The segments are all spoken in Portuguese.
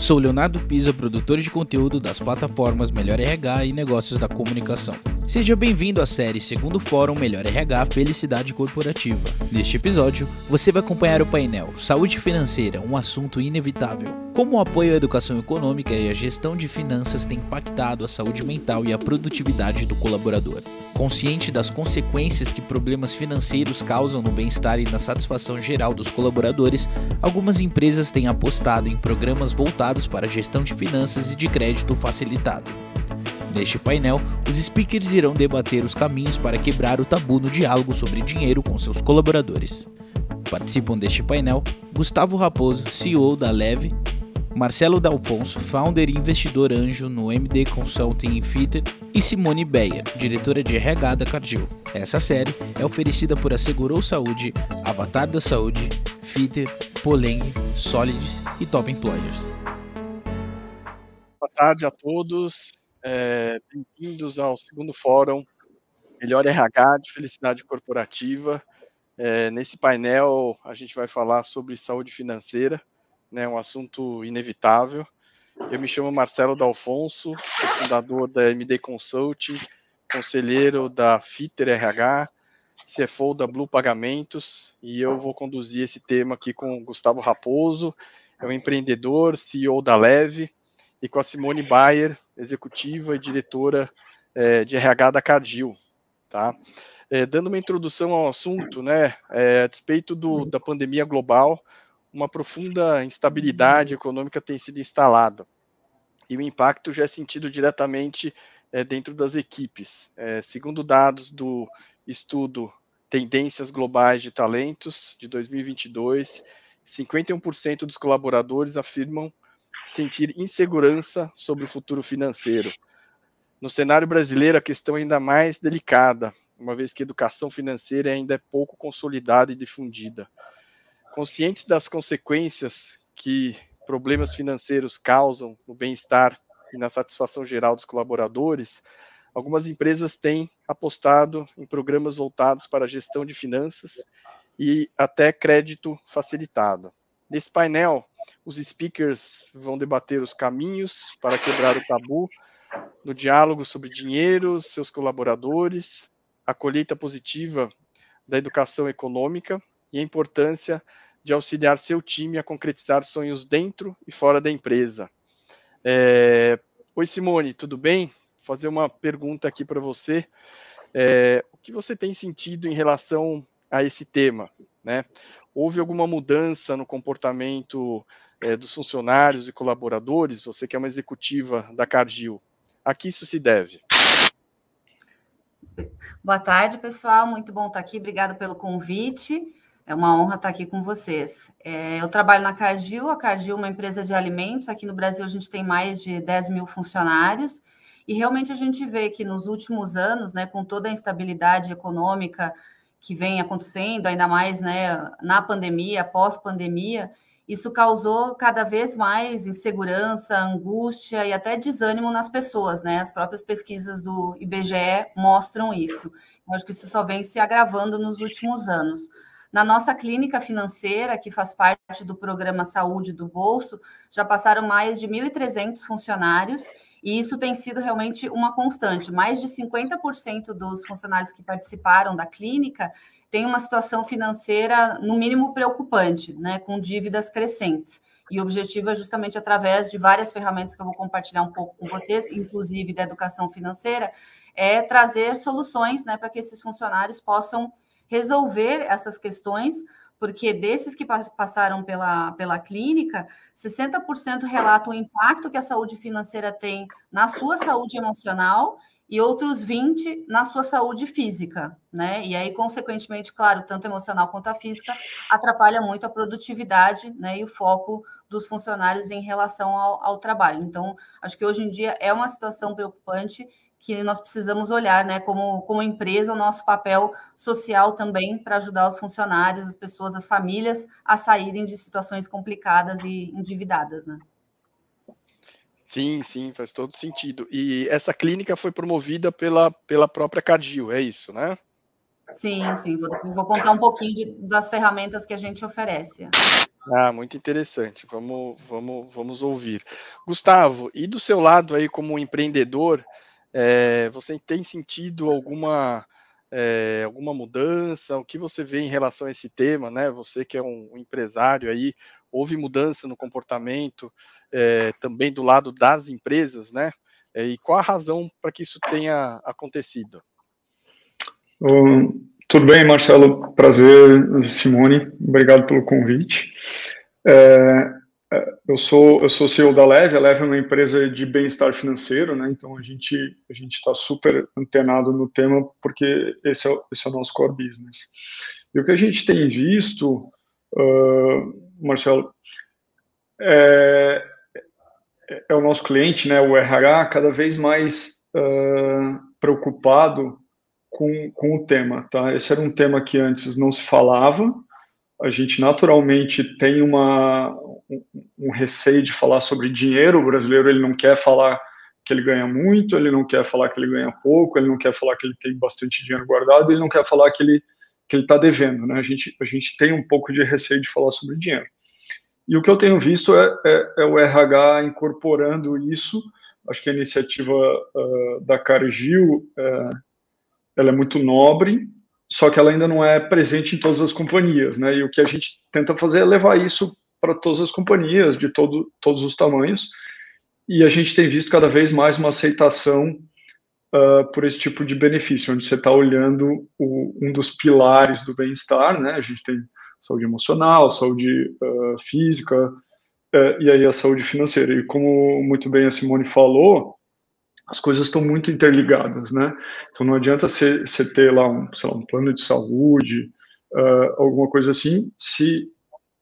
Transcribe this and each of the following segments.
Sou Leonardo Pisa, produtor de conteúdo das plataformas Melhor RH e Negócios da Comunicação. Seja bem-vindo à série Segundo Fórum Melhor RH Felicidade Corporativa. Neste episódio, você vai acompanhar o painel Saúde Financeira, um assunto inevitável. Como o apoio à educação econômica e a gestão de finanças tem impactado a saúde mental e a produtividade do colaborador. Consciente das consequências que problemas financeiros causam no bem-estar e na satisfação geral dos colaboradores, algumas empresas têm apostado em programas voltados para a gestão de finanças e de crédito facilitado. Neste painel, os speakers irão debater os caminhos para quebrar o tabu no diálogo sobre dinheiro com seus colaboradores. Participam deste painel Gustavo Raposo, CEO da Leve, Marcelo Dalfonso, founder e investidor anjo no MD Consulting e Fitter, e Simone Beyer, diretora de RH da. Essa série é oferecida por Assegurou Saúde, Avatar da Saúde, Fitter, Poleng, Solids e Top Employers. Boa tarde a todos, é, bem-vindos ao segundo fórum Melhor RH de Felicidade Corporativa. É, nesse painel a gente vai falar sobre saúde financeira né, um assunto inevitável. Eu me chamo Marcelo Dalfonso, fundador da MD Consulting, conselheiro da Fitter RH, CFO da Blue Pagamentos, e eu vou conduzir esse tema aqui com o Gustavo Raposo, é um empreendedor, CEO da Leve, e com a Simone Bayer, executiva e diretora é, de RH da Cargill, tá? É, dando uma introdução ao assunto, né, é, a despeito do, da pandemia global, uma profunda instabilidade econômica tem sido instalada. E o impacto já é sentido diretamente é, dentro das equipes. É, segundo dados do estudo Tendências Globais de Talentos de 2022, 51% dos colaboradores afirmam sentir insegurança sobre o futuro financeiro. No cenário brasileiro, a questão é ainda mais delicada, uma vez que a educação financeira ainda é pouco consolidada e difundida. Conscientes das consequências que problemas financeiros causam no bem-estar e na satisfação geral dos colaboradores, algumas empresas têm apostado em programas voltados para a gestão de finanças e até crédito facilitado. Nesse painel, os speakers vão debater os caminhos para quebrar o tabu no diálogo sobre dinheiro, seus colaboradores, a colheita positiva da educação econômica e a importância de auxiliar seu time a concretizar sonhos dentro e fora da empresa. É... Oi, Simone, tudo bem? Vou fazer uma pergunta aqui para você. É... O que você tem sentido em relação a esse tema? Né? Houve alguma mudança no comportamento é, dos funcionários e colaboradores? Você que é uma executiva da Cargill, a que isso se deve? Boa tarde, pessoal. Muito bom estar aqui. Obrigada pelo convite. É uma honra estar aqui com vocês. É, eu trabalho na Cargill. A Cargill é uma empresa de alimentos. Aqui no Brasil, a gente tem mais de 10 mil funcionários. E realmente a gente vê que nos últimos anos, né, com toda a instabilidade econômica que vem acontecendo, ainda mais né, na pandemia, pós-pandemia, isso causou cada vez mais insegurança, angústia e até desânimo nas pessoas, né? As próprias pesquisas do IBGE mostram isso. Eu acho que isso só vem se agravando nos últimos anos. Na nossa clínica financeira, que faz parte do programa Saúde do Bolso, já passaram mais de 1.300 funcionários e isso tem sido realmente uma constante. Mais de 50% dos funcionários que participaram da clínica têm uma situação financeira, no mínimo, preocupante, né, com dívidas crescentes. E o objetivo é justamente através de várias ferramentas que eu vou compartilhar um pouco com vocês, inclusive da educação financeira, é trazer soluções né, para que esses funcionários possam resolver essas questões, porque desses que passaram pela, pela clínica, 60% relatam o impacto que a saúde financeira tem na sua saúde emocional e outros 20 na sua saúde física, né? E aí, consequentemente, claro, tanto emocional quanto a física atrapalha muito a produtividade, né? E o foco dos funcionários em relação ao, ao trabalho. Então, acho que hoje em dia é uma situação preocupante que nós precisamos olhar, né, como, como empresa, o nosso papel social também para ajudar os funcionários, as pessoas, as famílias a saírem de situações complicadas e endividadas, né? Sim, sim, faz todo sentido. E essa clínica foi promovida pela, pela própria Cadil, é isso, né? Sim, sim. Vou, vou contar um pouquinho de, das ferramentas que a gente oferece. Ah, muito interessante. Vamos, vamos, vamos ouvir. Gustavo, e do seu lado aí como empreendedor, é, você tem sentido alguma é, alguma mudança? O que você vê em relação a esse tema, né? Você que é um, empresário aí, houve mudança no comportamento é, também do lado das empresas, né? e qual a razão para que isso tenha acontecido? Um, tudo bem, Marcelo? Prazer, Simone. Obrigado pelo convite. É, eu sou eu sou CEO da Leve. A Leve é uma empresa de bem-estar financeiro, né? Então a gente a gente está super antenado no tema porque esse é, esse é o nosso core business. E o que a gente tem visto, uh, Marcelo, é, é o nosso cliente, né? O RH cada vez mais uh, preocupado com, com o tema, tá? Esse era um tema que antes não se falava. A gente naturalmente tem uma, um, receio de falar sobre dinheiro. O brasileiro ele não quer falar que ele ganha muito, ele não quer falar que ele ganha pouco, ele não quer falar que ele tem bastante dinheiro guardado, ele não quer falar que ele que ele está devendo, né? A gente a gente tem um pouco de receio de falar sobre dinheiro. E o que eu tenho visto é, é, é o RH incorporando isso. Acho que a iniciativa uh, da Cargill uh, ela é muito nobre, só que ela ainda não é presente em todas as companhias, né? E o que a gente tenta fazer é levar isso para todas as companhias de todo, todos os tamanhos. E a gente tem visto cada vez mais uma aceitação uh, por esse tipo de benefício, onde você está olhando o, um dos pilares do bem-estar, né? A gente tem saúde emocional, saúde uh, física uh, e aí a saúde financeira. E como muito bem a Simone falou, as coisas estão muito interligadas, né? Então não adianta você ter lá um, lá, um plano de saúde, uh, alguma coisa assim, se,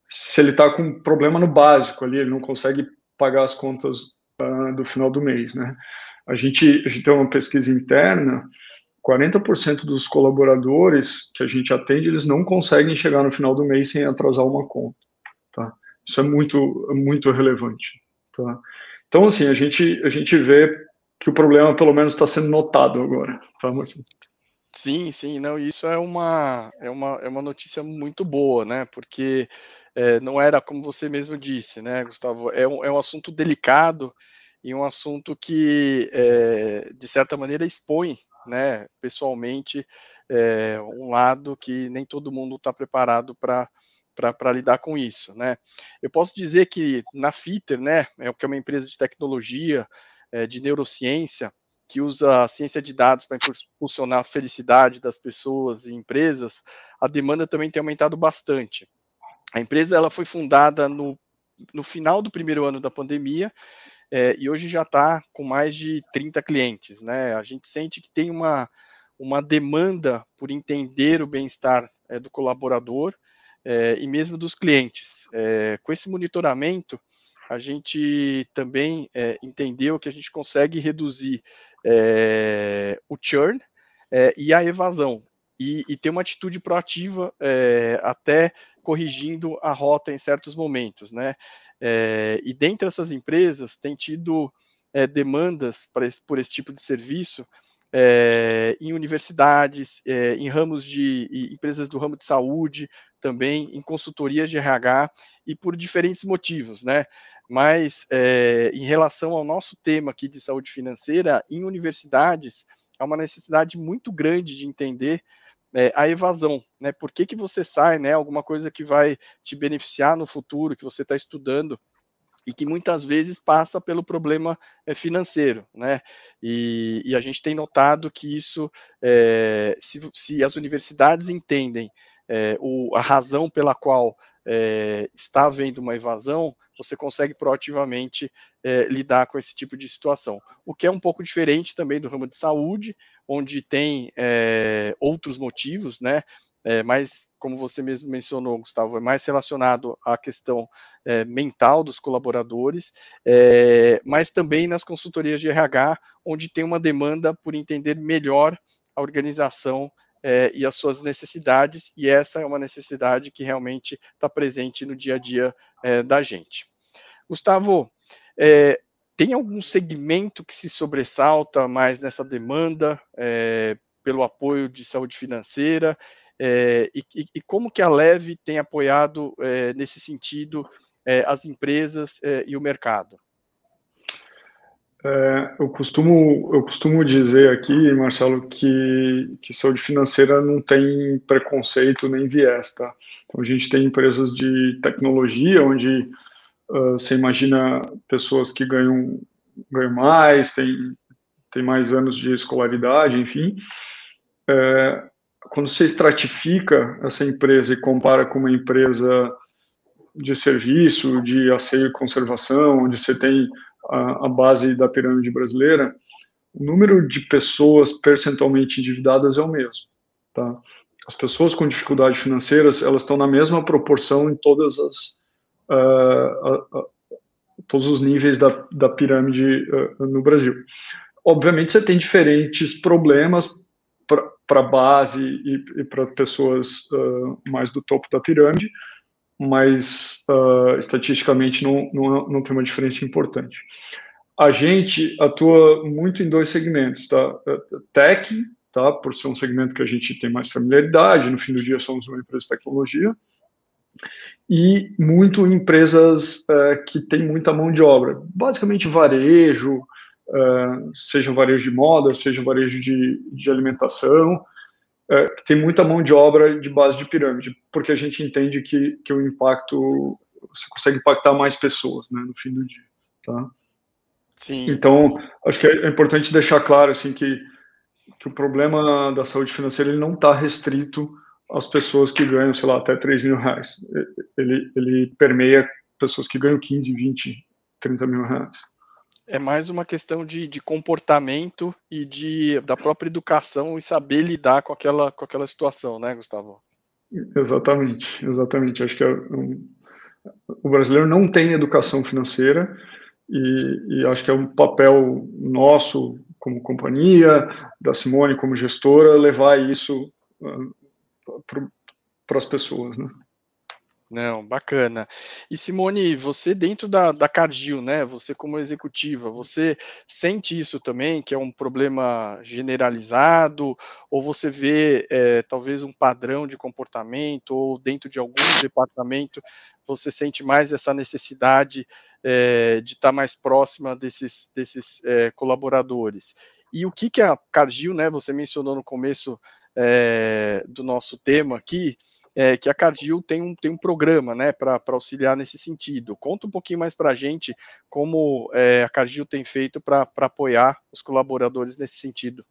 se ele está com um problema no básico ali, ele não consegue pagar as contas uh, do final do mês, né? A gente, a gente tem uma pesquisa interna, 40% dos colaboradores que a gente atende, eles não conseguem chegar no final do mês sem atrasar uma conta, tá? Isso é muito, muito relevante, tá? Então, assim, a gente, a gente vê que o problema pelo menos está sendo notado agora, tá, Marcelo? Sim, sim, não, isso é uma, é uma, é uma notícia muito boa, né? Porque é, não era como você mesmo disse, né, Gustavo? É um, é um assunto delicado e um assunto que, é, de certa maneira, expõe, né, pessoalmente, é, um lado que nem todo mundo está preparado para para lidar com isso, né? Eu posso dizer que na Fitter, né, é que é uma empresa de tecnologia, de neurociência, que usa a ciência de dados para impulsionar a felicidade das pessoas e empresas, a demanda também tem aumentado bastante. A empresa ela foi fundada no, no final do primeiro ano da pandemia é, e hoje já está com mais de 30 clientes. Né? A gente sente que tem uma, uma demanda por entender o bem-estar é, do colaborador é, e mesmo dos clientes. com esse monitoramento, a gente também é, entendeu que a gente consegue reduzir é, o churn é, e a evasão, e, e, ter uma atitude proativa até corrigindo a rota em certos momentos, né? e dentre essas empresas tem tido demandas esse, por esse tipo de serviço é, em universidades, é, em ramos de empresas do ramo de saúde, também em consultorias de RH e por diferentes motivos, né? Mas é, em relação ao nosso tema aqui de saúde financeira, em universidades há uma necessidade muito grande de entender é, a evasão, né? Por que, que você sai, né? Alguma coisa que vai te beneficiar no futuro, que você está estudando e que muitas vezes passa pelo problema é, financeiro, né? E, e, a gente tem notado que isso, é, se, se, as universidades entendem o, a razão pela qual é, está havendo uma evasão, você consegue proativamente é, lidar com esse tipo de situação. O que é um pouco diferente também do ramo de saúde, onde tem é, outros motivos, né? É, mas, como você mesmo mencionou, Gustavo, é mais relacionado à questão é, mental dos colaboradores, é, mas também nas consultorias de RH, onde tem uma demanda por entender melhor a organização é, e as suas necessidades, e essa é uma necessidade que realmente está presente no dia a dia é, da gente. Gustavo, é, tem algum segmento que se sobressalta mais nessa demanda pelo apoio de saúde financeira? é, e, e, como que a Leve tem apoiado é, nesse sentido é, as empresas é, e o mercado? É, eu, costumo, eu costumo dizer aqui, Marcelo, que, que saúde financeira não tem preconceito nem viés, tá? Então, a gente tem empresas de tecnologia, onde uh, você imagina pessoas que ganham, ganham mais, tem, tem mais anos de escolaridade, enfim. É, quando você estratifica essa empresa e compara com uma empresa de serviço, de asseio e conservação, onde você tem a, a base da pirâmide brasileira, o número de pessoas percentualmente endividadas é o mesmo, tá? As pessoas com dificuldades financeiras, elas estão na mesma proporção em todas as uh, uh, uh, todos os níveis da, da pirâmide no Brasil. Obviamente, você tem diferentes problemas para a base e, e para pessoas mais do topo da pirâmide, mas uh, estatisticamente não, não, não tem uma diferença importante. A gente atua muito em dois segmentos, tá? Tech, tá? Por ser um segmento que a gente tem mais familiaridade, no fim do dia somos uma empresa de tecnologia, e muito em empresas uh, que têm muita mão de obra, basicamente varejo, uh, seja varejo de moda, seja varejo de, de alimentação, é, tem muita mão de obra de base de pirâmide, porque a gente entende que, que o impacto, você consegue impactar mais pessoas, né, no fim do dia, tá? Sim. Então, sim. acho que é importante deixar claro, assim, que, que o problema da saúde financeira, ele não está restrito às pessoas que ganham, sei lá, até 3 mil reais. Ele, ele permeia pessoas que ganham 15, 20, 30 mil reais é mais uma questão de, de, comportamento e de da própria educação e saber lidar com aquela, com aquela situação, né, Gustavo? Exatamente, exatamente. Acho que é um, o brasileiro não tem educação financeira e, e, acho que é um papel nosso como companhia, da Simone como gestora, levar isso uh, para as pessoas, né? Não, bacana. E Simone, você dentro da, da Cargill, né? Você como executiva, você sente isso também, que é um problema generalizado, ou você vê é, talvez um padrão de comportamento, ou dentro de algum departamento você sente mais essa necessidade é, de estar mais próxima desses, desses é, colaboradores? E o que, que a Cargill, né? Você mencionou no começo do nosso tema aqui, é, que a Cargill tem um, tem um programa né, para auxiliar nesse sentido. Conta um pouquinho mais para a gente como é, a Cargill tem feito para apoiar os colaboradores nesse sentido.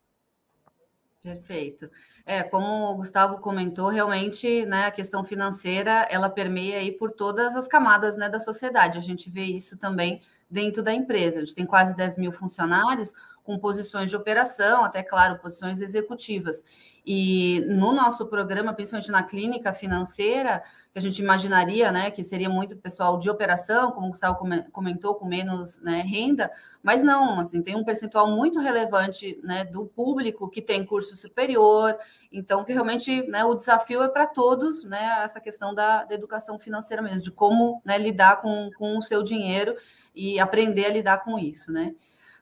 Perfeito. É, como o Gustavo comentou, realmente, né, a questão financeira, ela permeia aí por todas as camadas, né, da sociedade. A gente vê isso também dentro da empresa. A gente tem quase 10 mil funcionários com posições de operação, até, claro, posições executivas. E no nosso programa, principalmente na clínica financeira, que a gente imaginaria né, que seria muito pessoal de operação, como o Gustavo comentou, com menos né, renda, mas não, assim, tem um percentual muito relevante né, do público que tem curso superior, então que realmente né, o desafio é para todos né, essa questão da, da, educação financeira mesmo, de como né, lidar com, com o seu dinheiro e aprender a lidar com isso, né?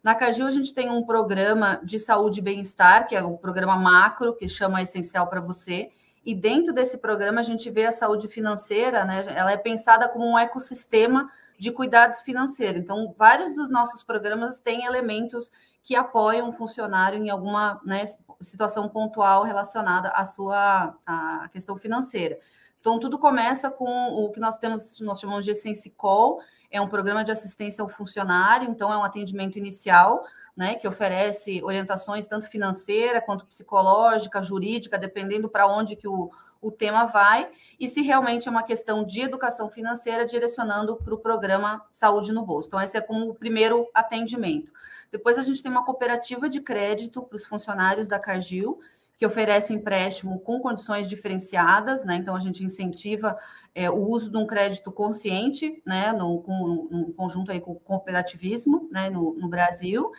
Na Cagil, a gente tem um programa de saúde e bem-estar, que é o programa macro, que chama Essencial para Você. E dentro desse programa, a gente vê a saúde financeira, né? Ela é pensada como um ecossistema de cuidados financeiros. Então, vários dos nossos programas têm elementos que apoiam o funcionário em alguma né, situação pontual relacionada à sua à questão financeira. Então, tudo começa com o que nós temos, nós chamamos de Essence Call, é um programa de assistência ao funcionário, então é um atendimento inicial, né, que oferece orientações tanto financeira quanto psicológica, jurídica, dependendo para onde que o, o tema vai, e se realmente é uma questão de educação financeira, direcionando para o programa Saúde no Bolso. Então, esse é como o primeiro atendimento. Depois, a gente tem uma cooperativa de crédito para os funcionários da Cargill, que oferece empréstimo com condições diferenciadas, né? Então a gente incentiva é, o uso de um crédito consciente, né? No, com, no conjunto aí com o cooperativismo, né? No, no Brasil.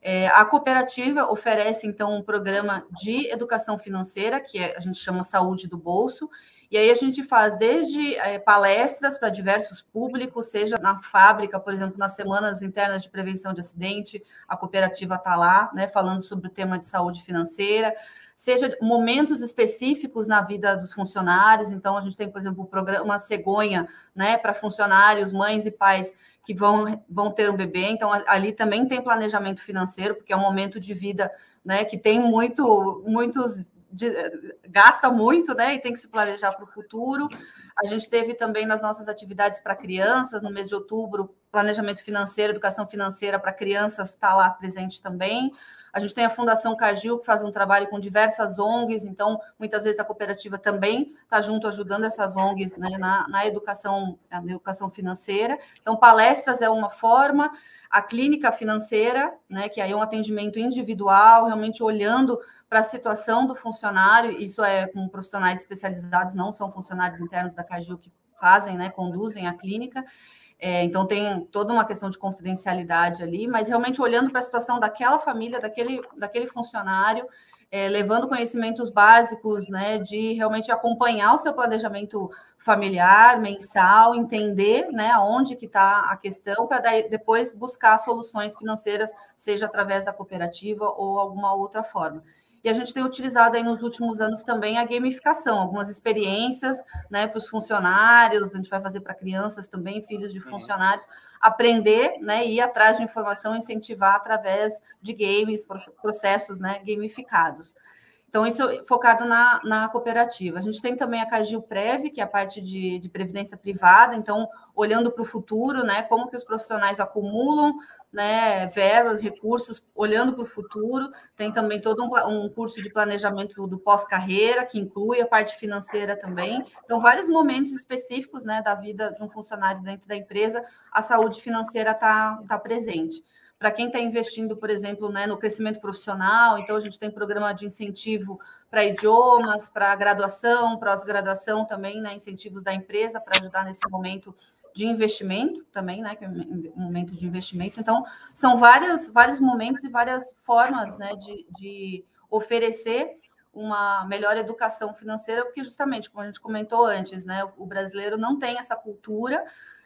É, a cooperativa oferece então um programa de educação financeira que é, a gente chama Saúde do Bolso. E aí a gente faz desde é, palestras para diversos públicos, seja na fábrica, por exemplo, nas semanas internas de prevenção de acidente, a cooperativa está lá, né, falando sobre o tema de saúde financeira seja momentos específicos na vida dos funcionários. Então, a gente tem, por exemplo, o programa Cegonha, né, para funcionários, mães e pais que vão, vão ter um bebê. Então, ali também tem planejamento financeiro, porque é um momento de vida né, que tem muito, muitos de, gasta muito, né? E tem que se planejar para o futuro. A gente teve também nas nossas atividades para crianças, no mês de outubro, planejamento financeiro, educação financeira para crianças está lá presente também. A gente tem a Fundação Cargil, que faz um trabalho com diversas ONGs, então, muitas vezes a cooperativa também está junto ajudando essas ONGs né, na, na, educação, na educação financeira. Então, palestras é uma forma, a clínica financeira, né, que aí é um atendimento individual, realmente olhando para a situação do funcionário, isso é com profissionais especializados, não são funcionários internos da Cargil que fazem, né, conduzem a clínica. É, então tem toda uma questão de confidencialidade ali, mas realmente olhando para a situação daquela família, daquele, daquele funcionário, é, levando conhecimentos básicos, né, de realmente acompanhar o seu planejamento familiar, mensal, entender, né, aonde que está a questão, para depois buscar soluções financeiras, seja através da cooperativa ou alguma outra forma. E a gente tem utilizado aí nos últimos anos também a gamificação, algumas experiências né, para os funcionários, a gente vai fazer para crianças também, filhos de uhum. funcionários, aprender né, ir atrás de informação, incentivar através de games, processos né, gamificados. Então, isso é focado na, na cooperativa. A gente tem também a Cargil Prev, que é a parte de, de previdência privada, então, olhando para o futuro, né, como que os profissionais acumulam né, verbas, recursos, olhando para o futuro. Tem também todo um, um curso de planejamento do pós-carreira, que inclui a parte financeira também. Então, vários momentos específicos né, da vida de um funcionário dentro da empresa, a saúde financeira está tá presente. Para quem está investindo, por exemplo, né, no crescimento profissional, então a gente tem programa de incentivo para idiomas, para graduação, pós-graduação também, né, incentivos da empresa para ajudar nesse momento de investimento também, né? Que é um momento de investimento. Então, são vários, vários momentos e várias formas né, de, de oferecer uma melhor educação financeira, porque justamente, como a gente comentou antes, né, o brasileiro não tem essa cultura.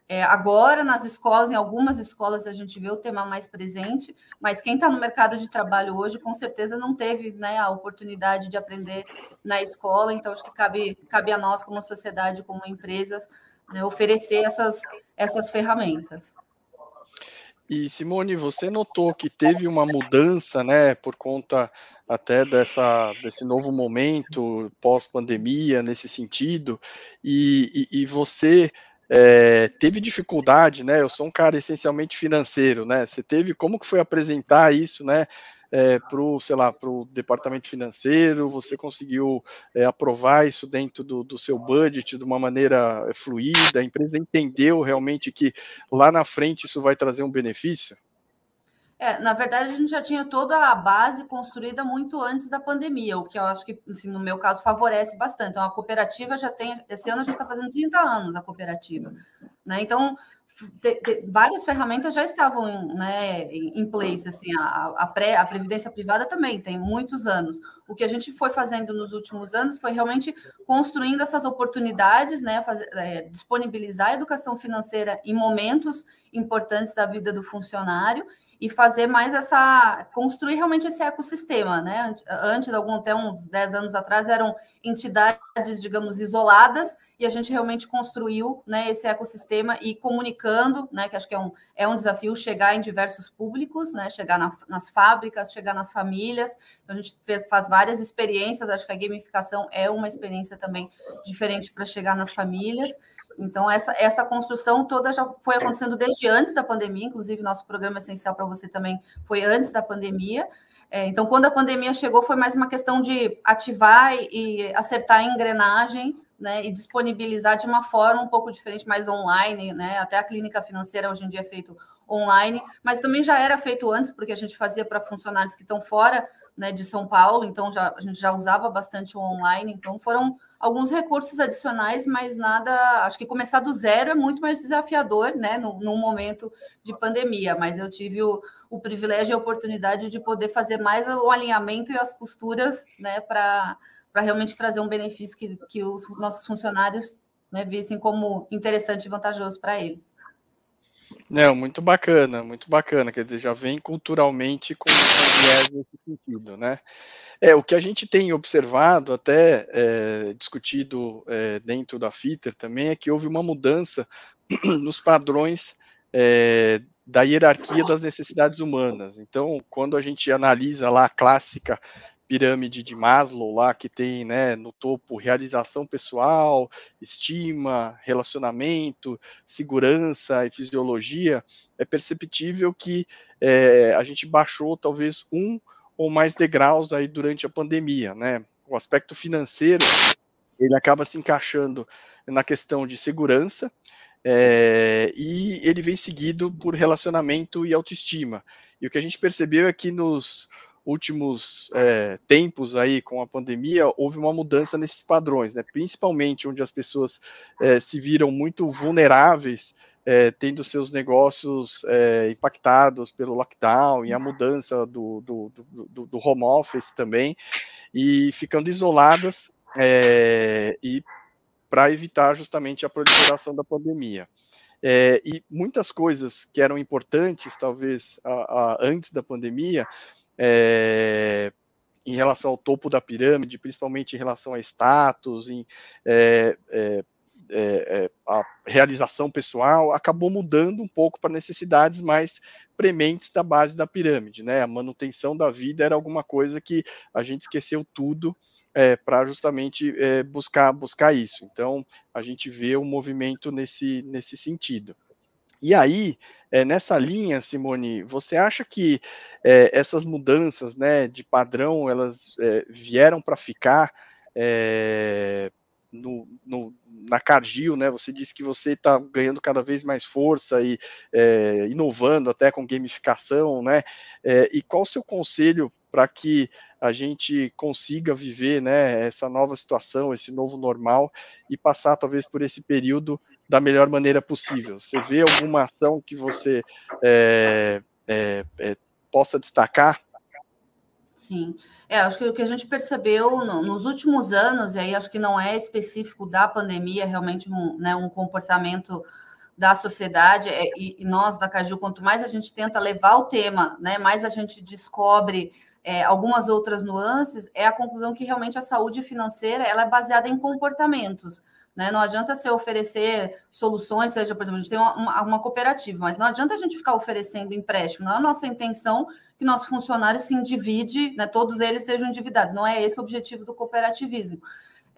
É, agora, nas escolas, em algumas escolas, a gente vê o tema mais presente, mas quem está no mercado de trabalho hoje, com certeza não teve né, a oportunidade de aprender na escola, então acho que cabe, cabe a nós, como sociedade, como empresas, né, oferecer essas, essas ferramentas. E Simone, você notou que teve uma mudança, né, por conta até dessa, desse novo momento pós-pandemia nesse sentido, e, e, e você é, teve dificuldade, né? Eu sou um cara essencialmente financeiro, né? Você teve como que foi apresentar isso, né? É, para o, sei lá, para o departamento financeiro, você conseguiu é, aprovar isso dentro do, do, seu budget de uma maneira é, fluida, a empresa entendeu realmente que lá na frente isso vai trazer um benefício? É, na verdade, a gente já tinha toda a base construída muito antes da pandemia, o que eu acho que, assim, no meu caso, favorece bastante. Então, a cooperativa já tem, esse ano a gente está fazendo 30 anos a cooperativa. Né? Então, várias ferramentas já estavam né, em place, assim, a, a, pré, a previdência privada também tem muitos anos. O que a gente foi fazendo nos últimos anos foi realmente construindo essas oportunidades, né, fazer, é, disponibilizar a educação financeira em momentos importantes da vida do funcionário e fazer mais essa construir realmente esse ecossistema, né? Antes, algum até uns 10 anos atrás, eram entidades, digamos, isoladas e a gente realmente construiu né, esse ecossistema e comunicando, né, que acho que é um, é um desafio chegar em diversos públicos, né, chegar na, nas fábricas, chegar nas famílias. Então, a gente fez, faz várias experiências, acho que a gamificação é uma experiência também diferente para chegar nas famílias. Então, essa, essa construção toda já foi acontecendo desde antes da pandemia, inclusive nosso programa essencial para você também foi antes da pandemia. É, então, quando a pandemia chegou, foi mais uma questão de ativar e, e acertar a engrenagem né, e disponibilizar de uma forma um pouco diferente, mais online, né? Até a clínica financeira hoje em dia é feito online, mas também já era feito antes, porque a gente fazia para funcionários que estão fora né, de São Paulo, então já, a gente já usava bastante o online, então foram alguns recursos adicionais, mas nada. Acho que começar do zero é muito mais desafiador, né, num momento de pandemia, mas eu tive o, o privilégio e a oportunidade de poder fazer mais o alinhamento e as costuras, né, para para realmente trazer um benefício que, que os nossos funcionários né, vissem como interessante e vantajoso para eles. Não, muito bacana, muito bacana. Quer dizer, já vem culturalmente com nesse sentido, né? É, o que a gente tem observado, até é, discutido é, dentro da FITER também, é que houve uma mudança nos padrões é, da hierarquia das necessidades humanas. Então, quando a gente analisa lá a clássica pirâmide de Maslow lá que tem né, no topo realização pessoal, estima, relacionamento, segurança e fisiologia, é perceptível que é, a gente baixou talvez um ou mais degraus aí durante a pandemia, né? O aspecto financeiro ele acaba se encaixando na questão de segurança é, e ele vem seguido por relacionamento e autoestima. E o que a gente percebeu é que nos últimos é, tempos aí com a pandemia houve uma mudança nesses padrões, né? Principalmente onde as pessoas é, se viram muito vulneráveis, é, tendo seus negócios impactados pelo lockdown e a mudança do, do, do, do home office também, e ficando isoladas e para evitar justamente a proliferação da pandemia. É, e muitas coisas que eram importantes, talvez, a, a, antes da pandemia, é, em relação ao topo da pirâmide, principalmente em relação a status, em é, é, é, a realização pessoal, acabou mudando um pouco para necessidades mais prementes da base da pirâmide, né? A manutenção da vida era alguma coisa que a gente esqueceu tudo é, para justamente é, buscar buscar isso. Então a gente vê um movimento nesse nesse sentido. E aí é, nessa linha, Simone, você acha que é, essas mudanças né, de padrão elas é, vieram para ficar no, no, na Cargill, né? Você disse que você está ganhando cada vez mais força e inovando até com gamificação, né? e qual o seu conselho para que a gente consiga viver né, essa nova situação, esse novo normal e passar talvez por esse período da melhor maneira possível. Você vê alguma ação que você é, é, é, possa destacar? Sim. É, acho que o que a gente percebeu no, nos últimos anos, e aí acho que não é específico da pandemia, é realmente um, né, um comportamento da sociedade, é, e, e, nós da Caju, quanto mais a gente tenta levar o tema, né, mais a gente descobre é, algumas outras nuances, é a conclusão que realmente a saúde financeira ela é baseada em comportamentos. Né? Não adianta você oferecer soluções, seja, por exemplo, a gente tem uma, uma, cooperativa, mas não adianta a gente ficar oferecendo empréstimo. Não é a nossa intenção que nosso funcionário se endivide, né, todos eles sejam endividados. Não é esse o objetivo do cooperativismo.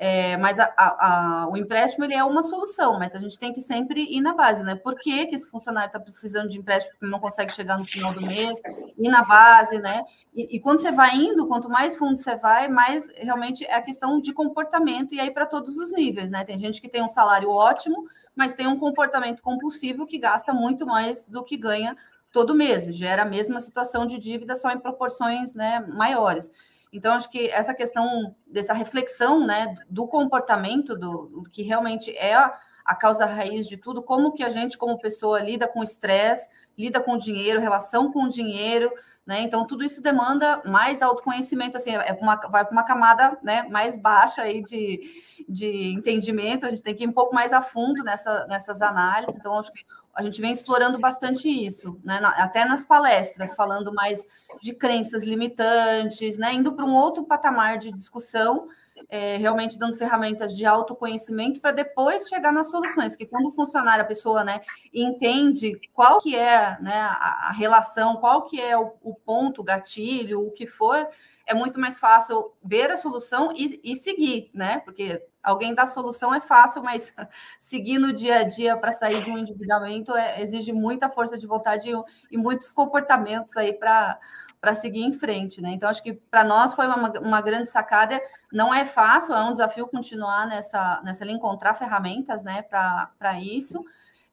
É, mas a, a, a, o empréstimo ele é uma solução, mas a gente tem que sempre ir na base, né? Por que, que esse funcionário está precisando de empréstimo porque não consegue chegar no final do mês? Ir na base, né? E, e, quando você vai indo, quanto mais fundo você vai, mais realmente é a questão de comportamento, e aí para todos os níveis, né? Tem gente que tem um salário ótimo, mas tem um comportamento compulsivo que gasta muito mais do que ganha todo mês, gera a mesma situação de dívida, só em proporções né, maiores. Então, acho que essa questão dessa reflexão né, do comportamento, do, do que realmente é a, a, causa raiz de tudo, como que a gente, como pessoa, lida com estresse, lida com dinheiro, relação com dinheiro, né? Então, tudo isso demanda mais autoconhecimento, assim, é uma, vai para uma camada né, mais baixa aí de, de entendimento, a gente tem que ir um pouco mais a fundo nessa, nessas análises, então, acho que a gente vem explorando bastante isso, né? até nas palestras, falando mais de crenças limitantes, né? indo para um outro patamar de discussão, é, realmente dando ferramentas de autoconhecimento para depois chegar nas soluções, que quando o funcionário, a pessoa né, entende qual que é né, a, relação, qual que é o, o ponto, o gatilho, o que for, é muito mais fácil ver a solução e, e seguir, né? Porque alguém dá solução é fácil, mas seguir no dia a dia para sair de um endividamento é, exige muita força de vontade e, e muitos comportamentos aí para para seguir em frente, né? Então, acho que para nós foi uma, uma grande sacada. Não é fácil, é um desafio continuar nessa, nessa encontrar ferramentas, né, para isso.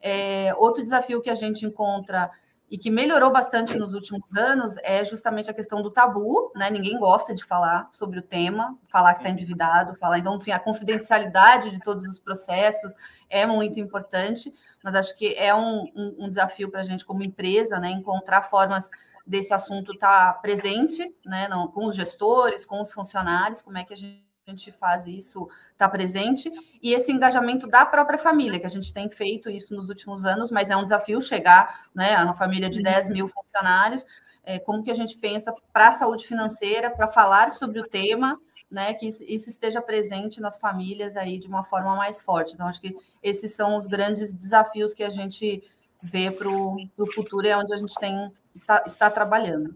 É, outro desafio que a gente encontra e que melhorou bastante nos últimos anos é justamente a questão do tabu, né? Ninguém gosta de falar sobre o tema, falar que está endividado, falar. Então, assim, a confidencialidade de todos os processos é muito importante, mas acho que é um, um, um desafio para a gente, como empresa, né? Encontrar formas desse assunto estar tá presente, né? Não, com os gestores, com os funcionários, como é que a gente a gente faz isso está presente, e esse engajamento da própria família, que a gente tem feito isso nos últimos anos, mas é um desafio chegar né, a uma família de 10 mil funcionários, é, como que a gente pensa para a saúde financeira, para falar sobre o tema, né, que isso, isso, esteja presente nas famílias aí de uma forma mais forte. Então, acho que esses são os grandes desafios que a gente vê para o futuro e é onde a gente tem está, está trabalhando.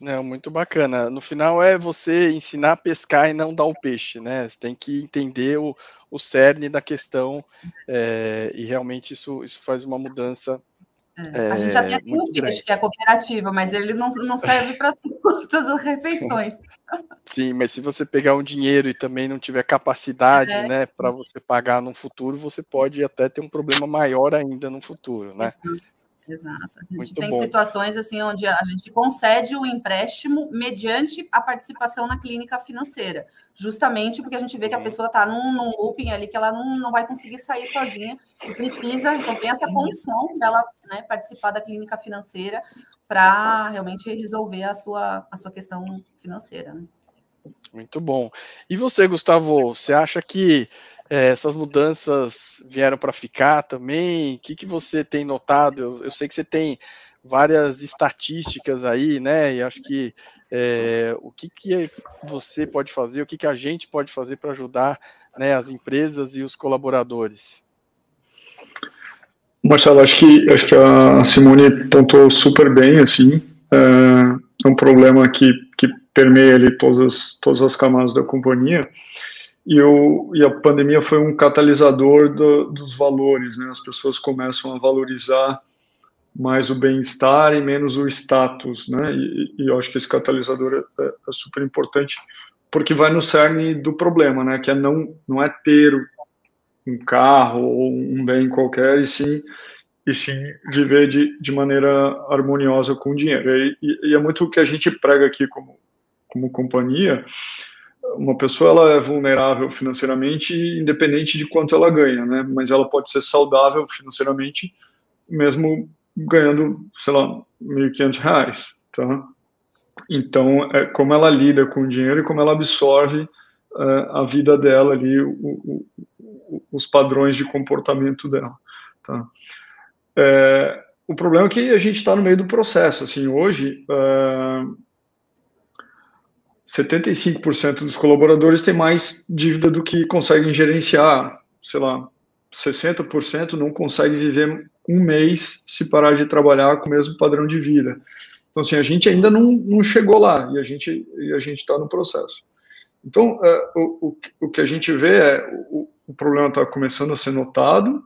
Não, muito bacana. No final é você ensinar a pescar e não dar o peixe, né? Você tem que entender o, o cerne da questão é, e realmente isso, isso faz uma mudança. É, a gente já tem um peixe, que é cooperativa, mas ele não, não serve para todas as refeições. Sim, mas se você pegar um dinheiro e também não tiver capacidade, é. né, para você pagar no futuro, você pode até ter um problema maior ainda no futuro, né? Exato. A gente Muito tem bom. situações assim onde a gente concede o empréstimo mediante a participação na clínica financeira, justamente porque a gente vê que a uhum. pessoa está num, num, looping ali que ela não, não vai conseguir sair sozinha e precisa, então tem essa condição dela né, participar da clínica financeira para realmente resolver a sua, a sua questão financeira. Né? Muito bom. E você, Gustavo, você acha que é, essas mudanças vieram para ficar também? O que, que você tem notado? Eu, eu, sei que você tem várias estatísticas aí, né? E acho que é, o que, que você pode fazer, o que, que a gente pode fazer para ajudar né, as empresas e os colaboradores? Marcelo, acho que acho que a Simone pontuou super bem, assim, é, é um problema que, que permeia ali todas, todas as camadas da companhia, e, o, e a pandemia foi um catalisador do, dos valores, né? As pessoas começam a valorizar mais o bem-estar e menos o status, né? E, e, eu acho que esse catalisador é, é, é, super importante porque vai no cerne do problema, né? Que é não não é ter um carro ou um bem qualquer e sim e sim viver de, de maneira harmoniosa com o dinheiro. E, e, e é muito o que a gente prega aqui como como companhia uma pessoa ela é vulnerável financeiramente independente de quanto ela ganha, né? Mas ela pode ser saudável financeiramente mesmo ganhando, sei lá, R$ 1.500, tá? Então, é como ela lida com o dinheiro e como ela absorve uh, a vida dela ali, o, o, os padrões de comportamento dela, tá? É, o problema é que a gente está no meio do processo, assim, hoje... Uh, 75% dos colaboradores têm mais dívida do que conseguem gerenciar. Sei lá, 60% não conseguem viver um mês se parar de trabalhar com o mesmo padrão de vida. Então, assim, a gente ainda não, não chegou lá e a gente e a gente está no processo. Então, é, o, o, o, que a gente vê é o, o problema está começando a ser notado.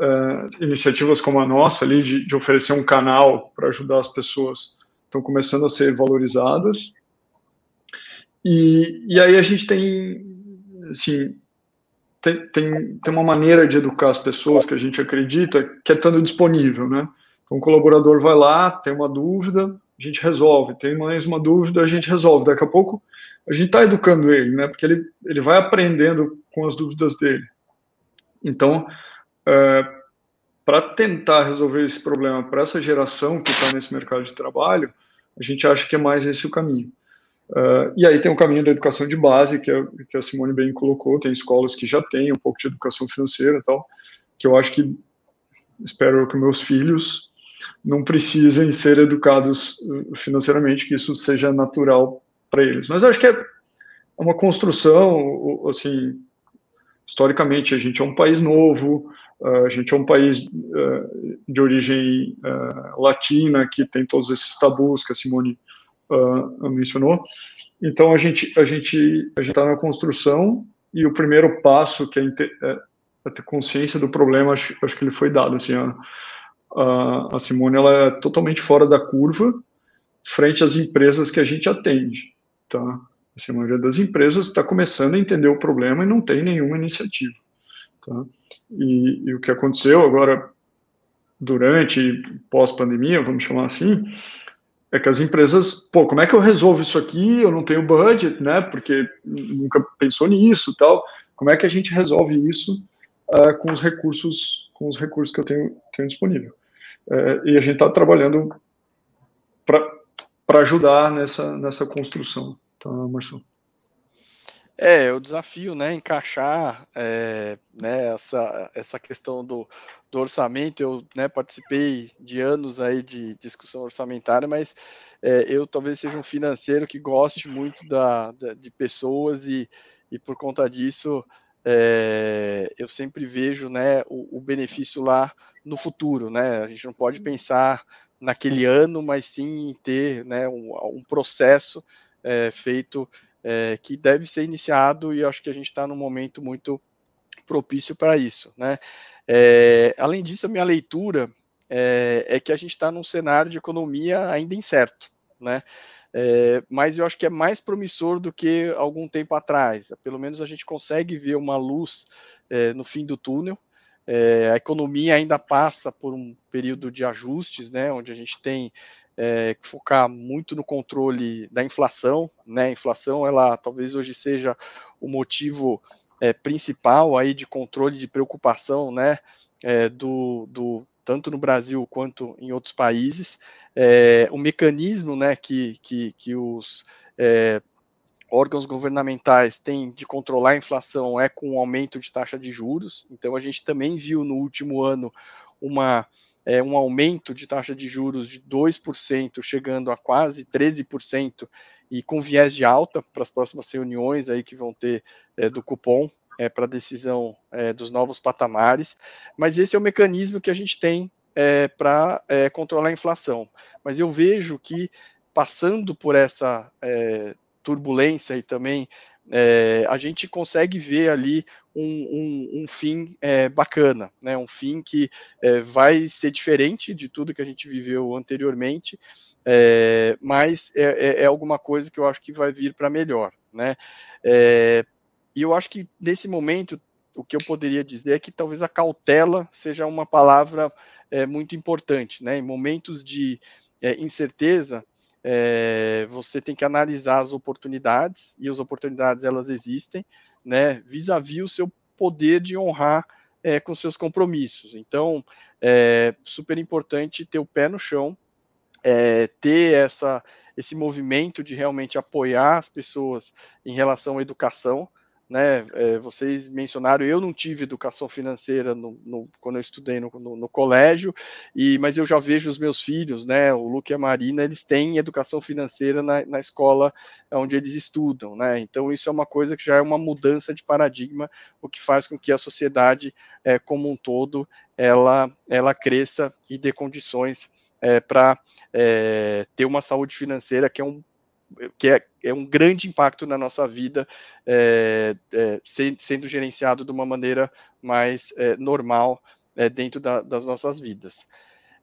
É, iniciativas como a nossa ali de, de oferecer um canal para ajudar as pessoas estão começando a ser valorizadas e, e aí a gente tem, assim, tem, tem, tem uma maneira de educar as pessoas que a gente acredita que é estando disponível, né? Então, o colaborador vai lá, tem uma dúvida, a gente resolve. Tem mais uma dúvida, a gente resolve. Daqui a pouco, a gente está educando ele, né? Porque ele, ele vai aprendendo com as dúvidas dele. Então, é, para tentar resolver esse problema para essa geração que está nesse mercado de trabalho, a gente acha que é mais esse o caminho. Uh, e aí tem o caminho da educação de base, que, é, que a Simone bem colocou, tem escolas que já têm um pouco de educação financeira e tal, que eu acho que, espero que meus filhos não precisem ser educados uh, financeiramente, que isso seja natural para eles. Mas eu acho que é uma construção, assim, historicamente, a gente é um país novo, uh, a gente é um país de origem latina, que tem todos esses tabus que a Simone uh, mencionou. Então a gente a gente a gente está na construção e o primeiro passo que é, é, é ter consciência do problema acho, acho que ele foi dado assim a, a, a Simone ela é totalmente fora da curva frente às empresas que a gente atende, tá? Assim, a maioria das empresas está começando a entender o problema e não tem nenhuma iniciativa. Tá? E, e, o que aconteceu agora, durante pós-pandemia, vamos chamar assim, é que as empresas, pô, como é que eu resolvo isso aqui? Eu não tenho budget, né? Porque nunca pensou nisso, tal. Como é que a gente resolve isso uh, com os recursos, com os recursos que eu tenho, tenho disponível? Uh, e a gente está trabalhando para ajudar nessa nessa construção, tá, Marcelo? É, o desafio, né, encaixar é, né, essa, essa questão do, do orçamento. Eu né, participei de anos aí de discussão orçamentária, mas é, eu talvez seja um financeiro que goste muito da, da de pessoas e, e por conta disso é, eu sempre vejo né, o, o, benefício lá no futuro. Né? A gente não pode pensar naquele ano, mas sim em ter né, um, um processo é, feito é, que deve ser iniciado e acho que a gente está num momento muito propício para isso. Né? É, além disso, a minha leitura é, é que a gente está num cenário de economia ainda incerto. Né? É, mas eu acho que é mais promissor do que algum tempo atrás. Pelo menos a gente consegue ver uma luz é, no fim do túnel. É, a economia ainda passa por um período de ajustes, né, onde a gente tem é, focar muito no controle da inflação, né? A inflação, ela talvez hoje seja o motivo é, principal aí de controle de preocupação, né? É, do, do tanto no Brasil quanto em outros países. É, o mecanismo, né? Que, que, que os é, órgãos governamentais têm de controlar a inflação é com o aumento de taxa de juros. Então a gente também viu no último ano uma é, um aumento de taxa de juros de 2%, chegando a quase 13%, e com viés de alta para as próximas reuniões aí que vão ter é, do cupom é, para decisão é, dos novos patamares. Mas esse é o mecanismo que a gente tem é, para é, controlar a inflação. Mas eu vejo que passando por essa turbulência e também é, a gente consegue ver ali um, um, um fim é, bacana, né? um fim que é, vai ser diferente de tudo que a gente viveu anteriormente, é, mas é, é, é, alguma coisa que eu acho que vai vir para melhor. Né? e eu acho que nesse momento o que eu poderia dizer é que talvez a cautela seja uma palavra muito importante. Né? Em momentos de incerteza, é, você tem que analisar as oportunidades, e as oportunidades elas existem, né, vis-à-vis o seu poder de honrar é, com seus compromissos. Então, é super importante ter o pé no chão, é, ter essa, esse movimento de realmente apoiar as pessoas em relação à educação, né? É, vocês mencionaram, eu não tive educação financeira no, no, quando eu estudei no, no, colégio, e mas eu já vejo os meus filhos, né? O Luke e a Marina, eles têm educação financeira na, na escola onde eles estudam, né? Então isso é uma coisa que já é uma mudança de paradigma, o que faz com que a sociedade é, como um todo ela ela cresça e dê condições é, para é, ter uma saúde financeira que é um que é, é um grande impacto na nossa vida, é, é, sendo gerenciado de uma maneira mais é, normal é, dentro da, das nossas vidas.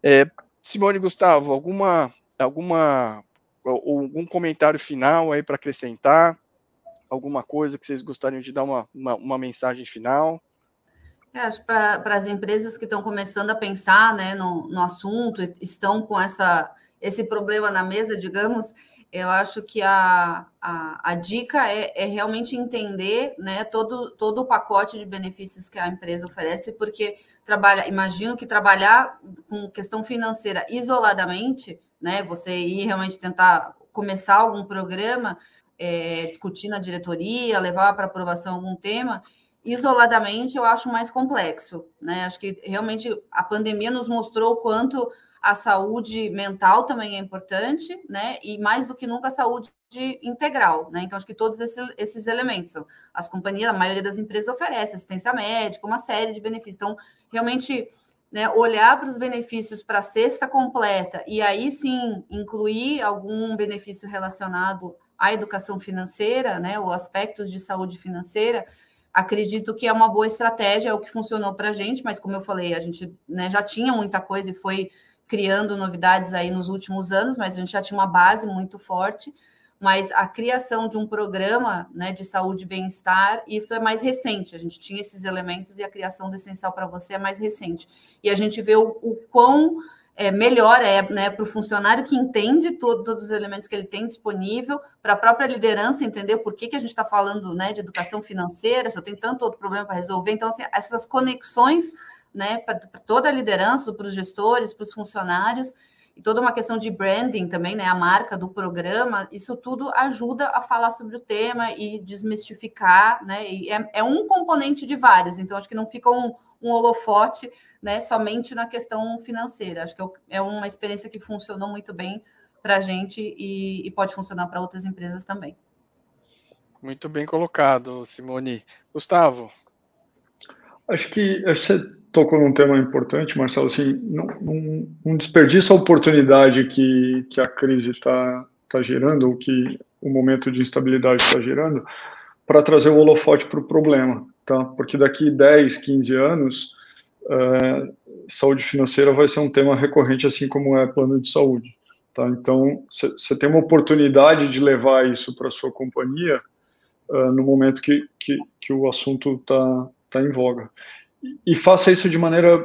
É, Simone Gustavo, alguma, alguma algum comentário final aí para acrescentar? Alguma coisa que vocês gostariam de dar uma, uma, uma mensagem final? É, acho para as empresas que estão começando a pensar né, no, no assunto, estão com essa, esse problema na mesa, digamos, eu acho que a, a, a dica é, é, realmente entender né, todo, todo o pacote de benefícios que a empresa oferece, porque trabalha, imagino que trabalhar com questão financeira isoladamente, né, você ir realmente tentar começar algum programa, é, discutir na diretoria, levar para aprovação algum tema, isoladamente eu acho mais complexo. Né? Acho que realmente a pandemia nos mostrou o quanto a saúde mental também é importante, né? E mais do que nunca a saúde integral, né? Então, acho que todos esses, esses elementos, as companhias, a maioria das empresas oferece assistência médica, uma série de benefícios. Então, realmente, né, olhar para os benefícios para a cesta completa e aí sim incluir algum benefício relacionado à educação financeira, né? Ou aspectos de saúde financeira, acredito que é uma boa estratégia, é o que funcionou para a gente, mas como eu falei, a gente né, já tinha muita coisa e foi criando novidades aí nos últimos anos, mas a gente já tinha uma base muito forte. Mas a criação de um programa né, de saúde e bem-estar, isso é mais recente. A gente tinha esses elementos e a criação do Essencial para Você é mais recente. E a gente vê o, o quão é, melhor é né, para o funcionário que entende todo, todos os elementos que ele tem disponível, para a própria liderança entender por que, que a gente está falando né, de educação financeira, se eu tenho tanto outro problema para resolver. Então, assim, essas conexões né, para toda a liderança, para os gestores, para os funcionários, e toda uma questão de branding também, né? A marca do programa, isso tudo ajuda a falar sobre o tema e desmistificar, né? E é, é um componente de vários, então acho que não fica um, um holofote, né? Somente na questão financeira. Acho que é, é uma experiência que funcionou muito bem para a gente e, e pode funcionar para outras empresas também. Muito bem colocado, Simone. Gustavo. Acho que você tocou num tema importante, Marcelo. Assim, não, não, não desperdiça a oportunidade que, que a crise está tá gerando, ou que o momento de instabilidade está gerando, para trazer o holofote para o problema. Tá? Porque daqui 10, 15 anos, é, saúde financeira vai ser um tema recorrente, assim como é plano de saúde. Tá? Então, você tem uma oportunidade de levar isso para sua companhia uh, no momento que, que, que o assunto está tá em voga. E, faça isso de maneira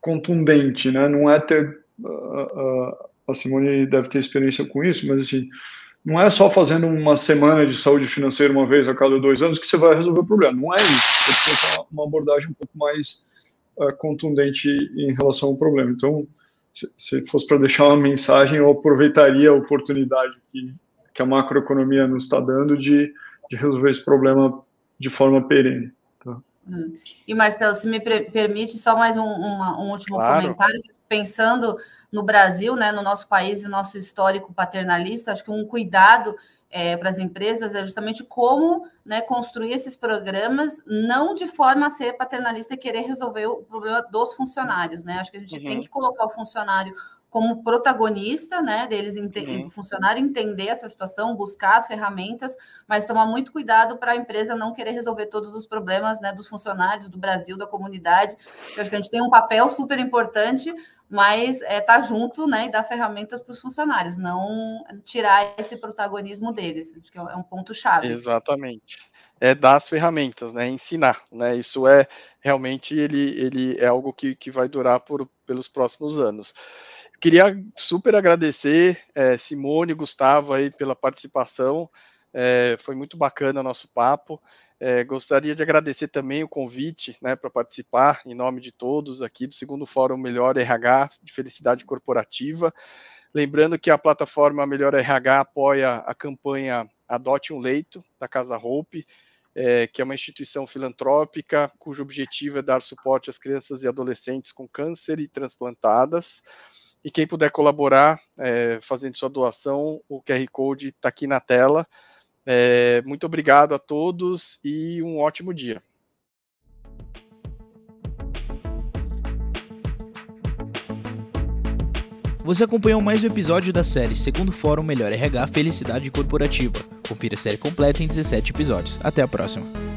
contundente, né? não é ter. Uh, uh, a Simone deve ter experiência com isso, mas assim, não é só fazendo uma semana de saúde financeira uma vez a cada dois anos que você vai resolver o problema. Não é isso. Você ter uma abordagem um pouco mais contundente em relação ao problema. Então, se fosse para deixar uma mensagem, eu aproveitaria a oportunidade que, que a macroeconomia nos está dando de, de resolver esse problema de forma perene. Hum. E Marcelo, se me permite só mais um, uma, um último claro. comentário, pensando no Brasil, né, no nosso país e nosso histórico paternalista, acho que um cuidado é, para as empresas é justamente como né, construir esses programas, não de forma a ser paternalista e querer resolver o problema dos funcionários. Né? Acho que a gente uhum. tem que colocar o funcionário como protagonista, né, deles uhum. o funcionário entender essa situação, buscar as ferramentas, mas tomar muito cuidado para a empresa não querer resolver todos os problemas, né, dos funcionários do Brasil, da comunidade. Eu acho que a gente tem um papel super importante, mas é estar tá junto né, e dar ferramentas para os funcionários, não tirar esse protagonismo deles. Acho que é um ponto chave. Exatamente. É dar as ferramentas, né? Ensinar. Né? Isso é realmente ele, ele é algo que, que vai durar por, pelos próximos anos. Queria super agradecer é, Simone e Gustavo aí pela participação. É, foi muito bacana o nosso papo. É, gostaria de agradecer também o convite né, para participar, em nome de todos aqui do segundo Fórum Melhor RH de Felicidade Corporativa. Lembrando que a plataforma Melhor RH apoia a campanha Adote um Leito, da Casa Hope, é, que é uma instituição filantrópica cujo objetivo é dar suporte às crianças e adolescentes com câncer e transplantadas. E quem puder colaborar é, fazendo sua doação, o QR Code está aqui na tela. É, muito obrigado a todos e um ótimo dia. Você acompanhou mais um episódio da série Segundo Fórum Melhor RH Felicidade Corporativa. Confira a série completa em 17 episódios. Até a próxima.